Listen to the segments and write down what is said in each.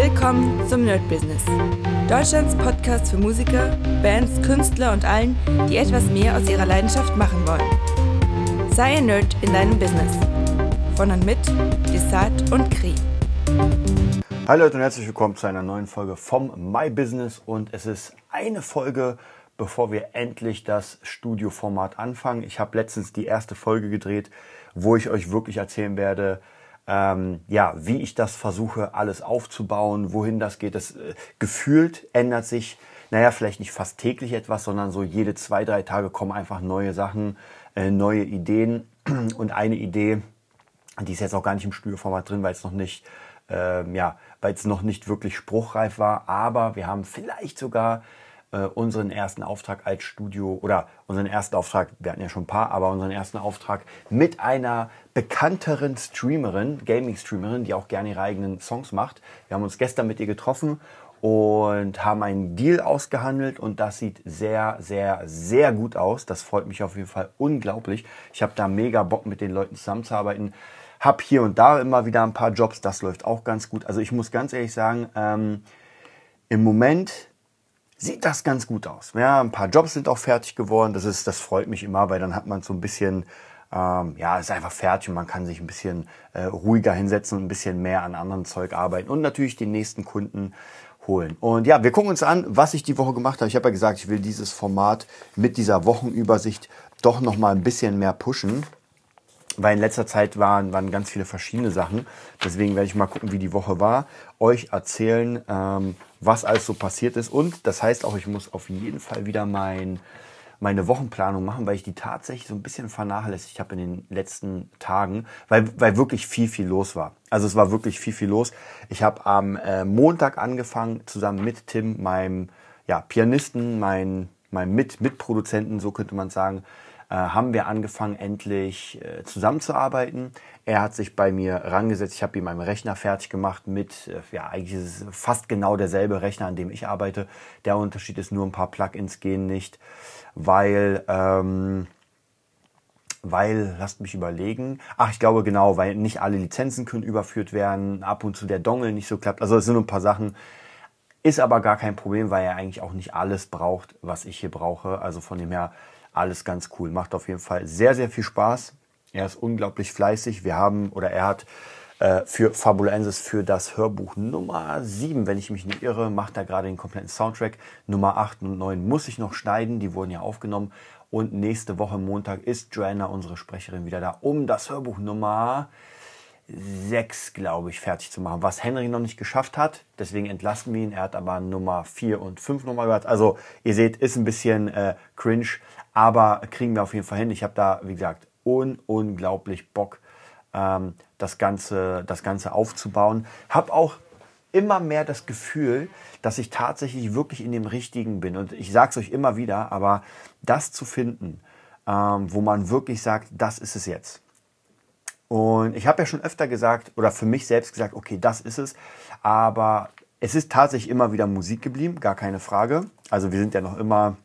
Willkommen zum Nerd Business. Deutschlands Podcast für Musiker, Bands, Künstler und allen, die etwas mehr aus ihrer Leidenschaft machen wollen. Sei ein Nerd in deinem Business. Von und mit Desart und Kri. Hallo Leute und herzlich willkommen zu einer neuen Folge vom My Business und es ist eine Folge, bevor wir endlich das Studioformat anfangen. Ich habe letztens die erste Folge gedreht, wo ich euch wirklich erzählen werde, ähm, ja, wie ich das versuche, alles aufzubauen, wohin das geht. Das äh, gefühlt ändert sich, naja, vielleicht nicht fast täglich etwas, sondern so jede zwei, drei Tage kommen einfach neue Sachen, äh, neue Ideen. Und eine Idee, die ist jetzt auch gar nicht im Studioformat drin, weil es noch nicht, ähm, ja, weil es noch nicht wirklich spruchreif war. Aber wir haben vielleicht sogar äh, unseren ersten Auftrag als Studio oder unseren ersten Auftrag, wir hatten ja schon ein paar, aber unseren ersten Auftrag mit einer bekannteren Streamerin, Gaming-Streamerin, die auch gerne ihre eigenen Songs macht. Wir haben uns gestern mit ihr getroffen und haben einen Deal ausgehandelt und das sieht sehr, sehr, sehr gut aus. Das freut mich auf jeden Fall unglaublich. Ich habe da mega Bock mit den Leuten zusammenzuarbeiten. Hab hier und da immer wieder ein paar Jobs, das läuft auch ganz gut. Also ich muss ganz ehrlich sagen, ähm, im Moment sieht das ganz gut aus. Ja, ein paar Jobs sind auch fertig geworden. Das ist, das freut mich immer, weil dann hat man so ein bisschen, ähm, ja, ist einfach fertig und man kann sich ein bisschen äh, ruhiger hinsetzen und ein bisschen mehr an anderen Zeug arbeiten und natürlich den nächsten Kunden holen. Und ja, wir gucken uns an, was ich die Woche gemacht habe. Ich habe ja gesagt, ich will dieses Format mit dieser Wochenübersicht doch noch mal ein bisschen mehr pushen weil in letzter Zeit waren, waren ganz viele verschiedene Sachen. Deswegen werde ich mal gucken, wie die Woche war, euch erzählen, ähm, was alles so passiert ist. Und das heißt auch, ich muss auf jeden Fall wieder mein, meine Wochenplanung machen, weil ich die tatsächlich so ein bisschen vernachlässigt habe in den letzten Tagen, weil, weil wirklich viel, viel los war. Also es war wirklich viel, viel los. Ich habe am äh, Montag angefangen, zusammen mit Tim, meinem ja, Pianisten, mein, meinem mit Mitproduzenten, so könnte man sagen, äh, haben wir angefangen, endlich äh, zusammenzuarbeiten. Er hat sich bei mir rangesetzt. Ich habe ihm einen Rechner fertig gemacht mit, äh, ja, eigentlich ist es fast genau derselbe Rechner, an dem ich arbeite. Der Unterschied ist nur ein paar Plugins gehen nicht, weil, ähm, weil, lasst mich überlegen. Ach, ich glaube genau, weil nicht alle Lizenzen können überführt werden, ab und zu der Dongle nicht so klappt. Also es sind ein paar Sachen. Ist aber gar kein Problem, weil er eigentlich auch nicht alles braucht, was ich hier brauche. Also von dem her alles ganz cool. Macht auf jeden Fall sehr, sehr viel Spaß. Er ist unglaublich fleißig. Wir haben, oder er hat äh, für Fabulensis für das Hörbuch Nummer 7, wenn ich mich nicht irre, macht er gerade den kompletten Soundtrack. Nummer 8 und 9 muss ich noch schneiden, die wurden ja aufgenommen. Und nächste Woche Montag ist Joanna, unsere Sprecherin, wieder da, um das Hörbuch Nummer 6, glaube ich, fertig zu machen, was Henry noch nicht geschafft hat. Deswegen entlassen wir ihn. Er hat aber Nummer 4 und 5 nochmal gehört. Also ihr seht, ist ein bisschen äh, cringe, aber kriegen wir auf jeden Fall hin. Ich habe da, wie gesagt, un unglaublich Bock, ähm, das, Ganze, das Ganze aufzubauen. Habe auch immer mehr das Gefühl, dass ich tatsächlich wirklich in dem Richtigen bin. Und ich sage es euch immer wieder, aber das zu finden, ähm, wo man wirklich sagt, das ist es jetzt. Und ich habe ja schon öfter gesagt, oder für mich selbst gesagt, okay, das ist es. Aber es ist tatsächlich immer wieder Musik geblieben, gar keine Frage. Also wir sind ja noch immer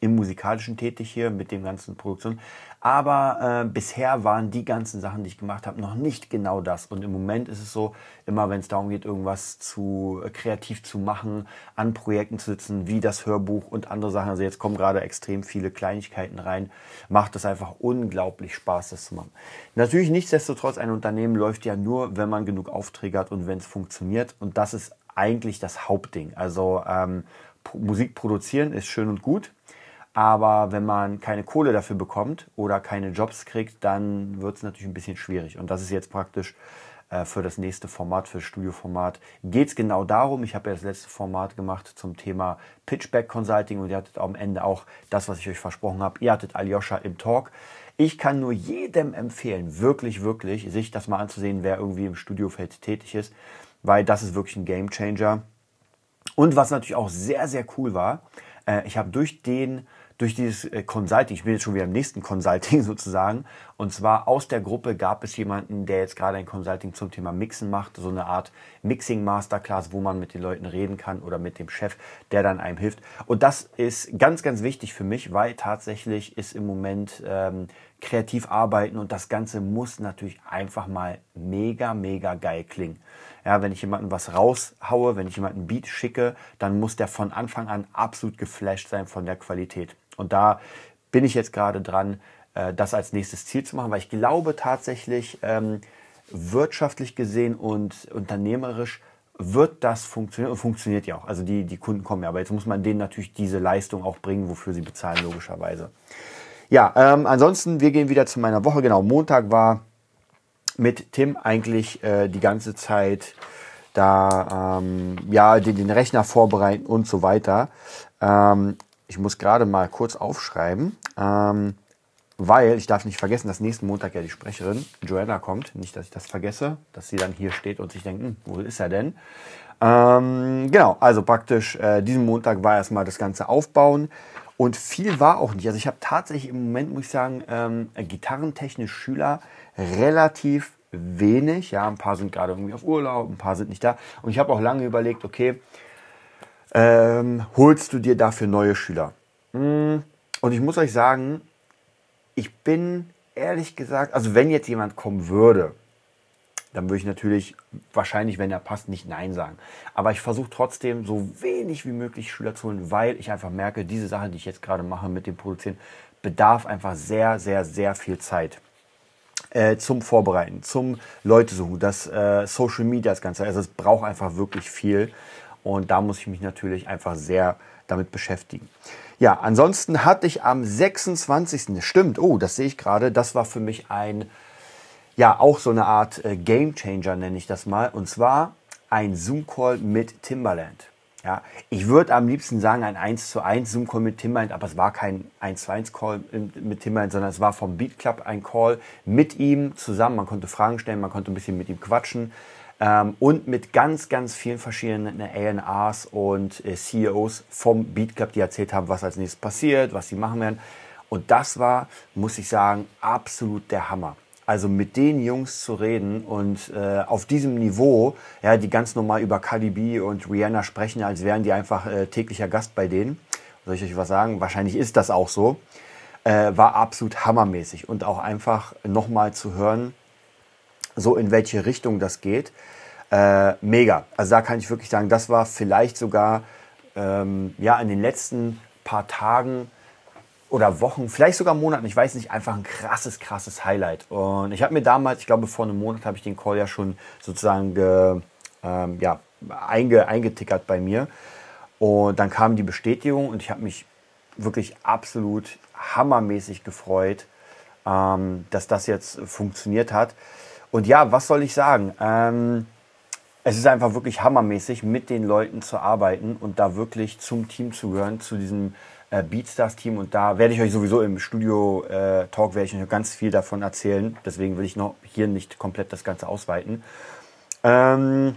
im Musikalischen tätig hier mit dem ganzen Produktion. Aber äh, bisher waren die ganzen Sachen, die ich gemacht habe, noch nicht genau das. Und im Moment ist es so, immer wenn es darum geht, irgendwas zu äh, kreativ zu machen, an Projekten zu sitzen, wie das Hörbuch und andere Sachen. Also jetzt kommen gerade extrem viele Kleinigkeiten rein. Macht es einfach unglaublich Spaß, das zu machen. Natürlich nichtsdestotrotz, ein Unternehmen läuft ja nur, wenn man genug Aufträge hat und wenn es funktioniert. Und das ist eigentlich das Hauptding. Also ähm, Musik produzieren ist schön und gut. Aber wenn man keine Kohle dafür bekommt oder keine Jobs kriegt, dann wird es natürlich ein bisschen schwierig. Und das ist jetzt praktisch äh, für das nächste Format, für das Studioformat, geht es genau darum. Ich habe ja das letzte Format gemacht zum Thema Pitchback Consulting und ihr hattet am Ende auch das, was ich euch versprochen habe. Ihr hattet Aljoscha im Talk. Ich kann nur jedem empfehlen, wirklich, wirklich, sich das mal anzusehen, wer irgendwie im Studiofeld tätig ist, weil das ist wirklich ein Game Changer. Und was natürlich auch sehr, sehr cool war, äh, ich habe durch den durch dieses äh, Consulting, ich bin jetzt schon wieder im nächsten Consulting sozusagen, und zwar aus der Gruppe gab es jemanden, der jetzt gerade ein Consulting zum Thema Mixen macht, so eine Art Mixing Masterclass, wo man mit den Leuten reden kann oder mit dem Chef, der dann einem hilft. Und das ist ganz, ganz wichtig für mich, weil tatsächlich ist im Moment ähm, kreativ arbeiten und das Ganze muss natürlich einfach mal mega, mega geil klingen. Ja, wenn ich jemanden was raushaue, wenn ich jemanden Beat schicke, dann muss der von Anfang an absolut geflasht sein von der Qualität. Und da bin ich jetzt gerade dran, äh, das als nächstes Ziel zu machen, weil ich glaube tatsächlich, ähm, wirtschaftlich gesehen und unternehmerisch wird das funktionieren und funktioniert ja auch. Also die, die Kunden kommen ja, aber jetzt muss man denen natürlich diese Leistung auch bringen, wofür sie bezahlen, logischerweise. Ja, ähm, ansonsten, wir gehen wieder zu meiner Woche. Genau, Montag war mit Tim eigentlich äh, die ganze Zeit da ähm, ja den, den, Rechner vorbereiten und so weiter. Ähm, ich muss gerade mal kurz aufschreiben, ähm, weil ich darf nicht vergessen, dass nächsten Montag ja die Sprecherin Joanna kommt. Nicht, dass ich das vergesse, dass sie dann hier steht und sich denkt, hm, wo ist er denn? Ähm, genau, also praktisch äh, diesen Montag war erstmal das ganze Aufbauen. Und viel war auch nicht. Also ich habe tatsächlich im Moment, muss ich sagen, ähm, gitarrentechnisch Schüler relativ wenig. Ja, ein paar sind gerade irgendwie auf Urlaub, ein paar sind nicht da. Und ich habe auch lange überlegt, okay, ähm, holst du dir dafür neue Schüler? Hm, und ich muss euch sagen, ich bin ehrlich gesagt, also wenn jetzt jemand kommen würde, dann würde ich natürlich wahrscheinlich, wenn er passt, nicht Nein sagen. Aber ich versuche trotzdem so wenig wie möglich Schüler zu holen, weil ich einfach merke, diese Sache, die ich jetzt gerade mache mit dem Produzieren, bedarf einfach sehr, sehr, sehr viel Zeit äh, zum Vorbereiten, zum Leute suchen, das äh, Social Media, das Ganze. Also es braucht einfach wirklich viel und da muss ich mich natürlich einfach sehr damit beschäftigen. Ja, ansonsten hatte ich am 26. Stimmt, oh, das sehe ich gerade, das war für mich ein, ja, auch so eine Art äh, Game Changer nenne ich das mal. Und zwar ein Zoom-Call mit Timbaland. Ja, ich würde am liebsten sagen ein 1 zu 1 Zoom-Call mit Timbaland, aber es war kein 1 zu 1 Call mit Timbaland, sondern es war vom Beat Club ein Call mit ihm zusammen. Man konnte Fragen stellen, man konnte ein bisschen mit ihm quatschen ähm, und mit ganz, ganz vielen verschiedenen ANAs und äh, CEOs vom Beat Club, die erzählt haben, was als nächstes passiert, was sie machen werden. Und das war, muss ich sagen, absolut der Hammer. Also mit den Jungs zu reden und äh, auf diesem Niveau, ja, die ganz normal über Cardi B und Rihanna sprechen, als wären die einfach äh, täglicher Gast bei denen. Soll ich euch was sagen? Wahrscheinlich ist das auch so. Äh, war absolut hammermäßig und auch einfach nochmal zu hören, so in welche Richtung das geht. Äh, mega. Also da kann ich wirklich sagen, das war vielleicht sogar ähm, ja in den letzten paar Tagen oder Wochen, vielleicht sogar Monaten, ich weiß nicht, einfach ein krasses, krasses Highlight. Und ich habe mir damals, ich glaube vor einem Monat habe ich den Call ja schon sozusagen ge, ähm, ja, einge, eingetickert bei mir. Und dann kam die Bestätigung und ich habe mich wirklich absolut hammermäßig gefreut, ähm, dass das jetzt funktioniert hat. Und ja, was soll ich sagen? Ähm, es ist einfach wirklich hammermäßig, mit den Leuten zu arbeiten und da wirklich zum Team zu gehören, zu diesem äh, Beatstars-Team. Und da werde ich euch sowieso im Studio-Talk äh, ich ganz viel davon erzählen. Deswegen will ich noch hier nicht komplett das Ganze ausweiten. Ähm,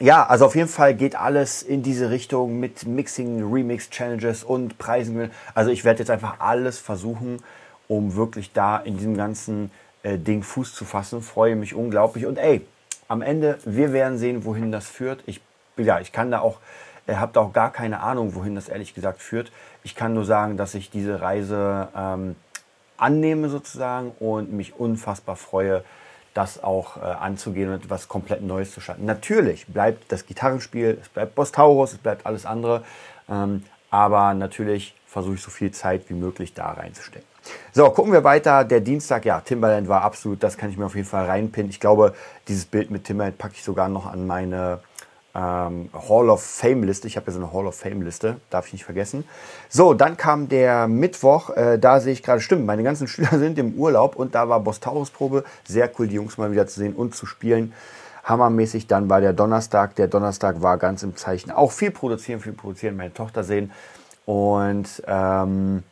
ja, also auf jeden Fall geht alles in diese Richtung mit Mixing, Remix-Challenges und Preisen. Also ich werde jetzt einfach alles versuchen, um wirklich da in diesem ganzen äh, Ding Fuß zu fassen. Freue mich unglaublich. Und ey, am Ende, wir werden sehen, wohin das führt. Ich, ja, ich kann da auch Ihr habt auch gar keine Ahnung, wohin das ehrlich gesagt führt. Ich kann nur sagen, dass ich diese Reise ähm, annehme sozusagen und mich unfassbar freue, das auch äh, anzugehen und etwas komplett Neues zu starten. Natürlich bleibt das Gitarrenspiel, es bleibt Boss Taurus, es bleibt alles andere, ähm, aber natürlich versuche ich so viel Zeit wie möglich da reinzustecken. So, gucken wir weiter. Der Dienstag, ja, Timberland war absolut, das kann ich mir auf jeden Fall reinpinnen. Ich glaube, dieses Bild mit Timberland packe ich sogar noch an meine ähm, Hall of Fame Liste. Ich habe ja so eine Hall of Fame Liste, darf ich nicht vergessen. So, dann kam der Mittwoch. Äh, da sehe ich gerade, stimmt, meine ganzen Schüler sind im Urlaub und da war Bostaurus Probe. Sehr cool, die Jungs mal wieder zu sehen und zu spielen. Hammermäßig. Dann war der Donnerstag. Der Donnerstag war ganz im Zeichen auch viel produzieren, viel produzieren, meine Tochter sehen. Und ähm,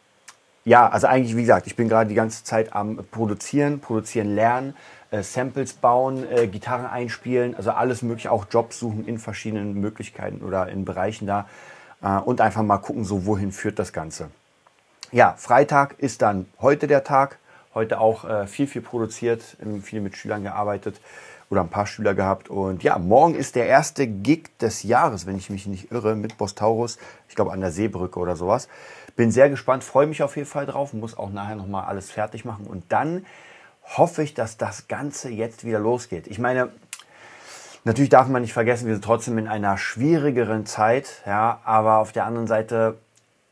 ja, also eigentlich, wie gesagt, ich bin gerade die ganze Zeit am Produzieren, Produzieren lernen äh, Samples bauen, äh, Gitarren einspielen, also alles mögliche, auch Jobs suchen in verschiedenen Möglichkeiten oder in Bereichen da äh, und einfach mal gucken, so wohin führt das Ganze. ja, Freitag ist dann heute der Tag. Heute auch äh, viel, viel produziert, viel mit Schülern gearbeitet oder ein paar Schüler gehabt. Und ja, morgen ist der erste Gig des Jahres, wenn ich mich nicht irre, mit Bostaurus. Ich glaube an der Seebrücke oder sowas. Bin sehr gespannt, freue mich auf jeden Fall drauf, muss auch nachher nochmal alles fertig machen. Und dann hoffe ich, dass das Ganze jetzt wieder losgeht. Ich meine, natürlich darf man nicht vergessen, wir sind trotzdem in einer schwierigeren Zeit, ja, aber auf der anderen Seite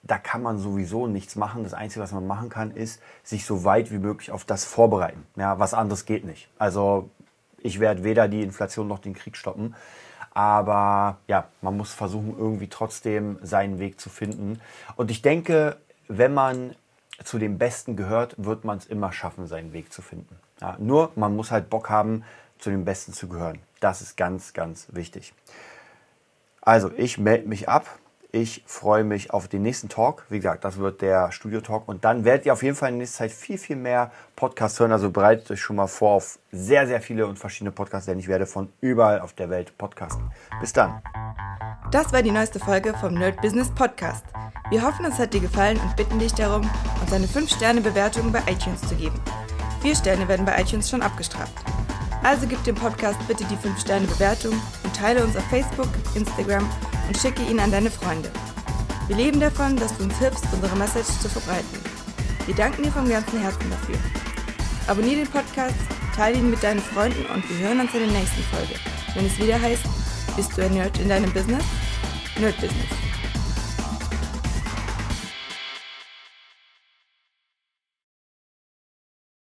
da kann man sowieso nichts machen. Das Einzige, was man machen kann, ist, sich so weit wie möglich auf das vorbereiten. Ja, was anderes geht nicht. Also ich werde weder die Inflation noch den Krieg stoppen. Aber ja, man muss versuchen, irgendwie trotzdem seinen Weg zu finden. Und ich denke, wenn man zu den Besten gehört, wird man es immer schaffen, seinen Weg zu finden. Ja, nur man muss halt Bock haben, zu den Besten zu gehören. Das ist ganz, ganz wichtig. Also, ich melde mich ab. Ich freue mich auf den nächsten Talk. Wie gesagt, das wird der Studio-Talk. Und dann werdet ihr auf jeden Fall in nächster Zeit viel, viel mehr Podcasts hören. Also bereitet euch schon mal vor auf sehr, sehr viele und verschiedene Podcasts, denn ich werde von überall auf der Welt podcasten. Bis dann. Das war die neueste Folge vom Nerd Business Podcast. Wir hoffen, es hat dir gefallen und bitten dich darum, uns eine 5-Sterne-Bewertung bei iTunes zu geben. Vier Sterne werden bei iTunes schon abgestraft. Also gib dem Podcast bitte die 5-Sterne-Bewertung und teile uns auf Facebook, Instagram und schicke ihn an deine Freunde. Wir leben davon, dass du uns hilfst, unsere Message zu verbreiten. Wir danken dir vom ganzen Herzen dafür. Abonnier den Podcast, teile ihn mit deinen Freunden und wir hören uns in der nächsten Folge, wenn es wieder heißt, bist du ein Nerd in deinem Business? Nerd Business.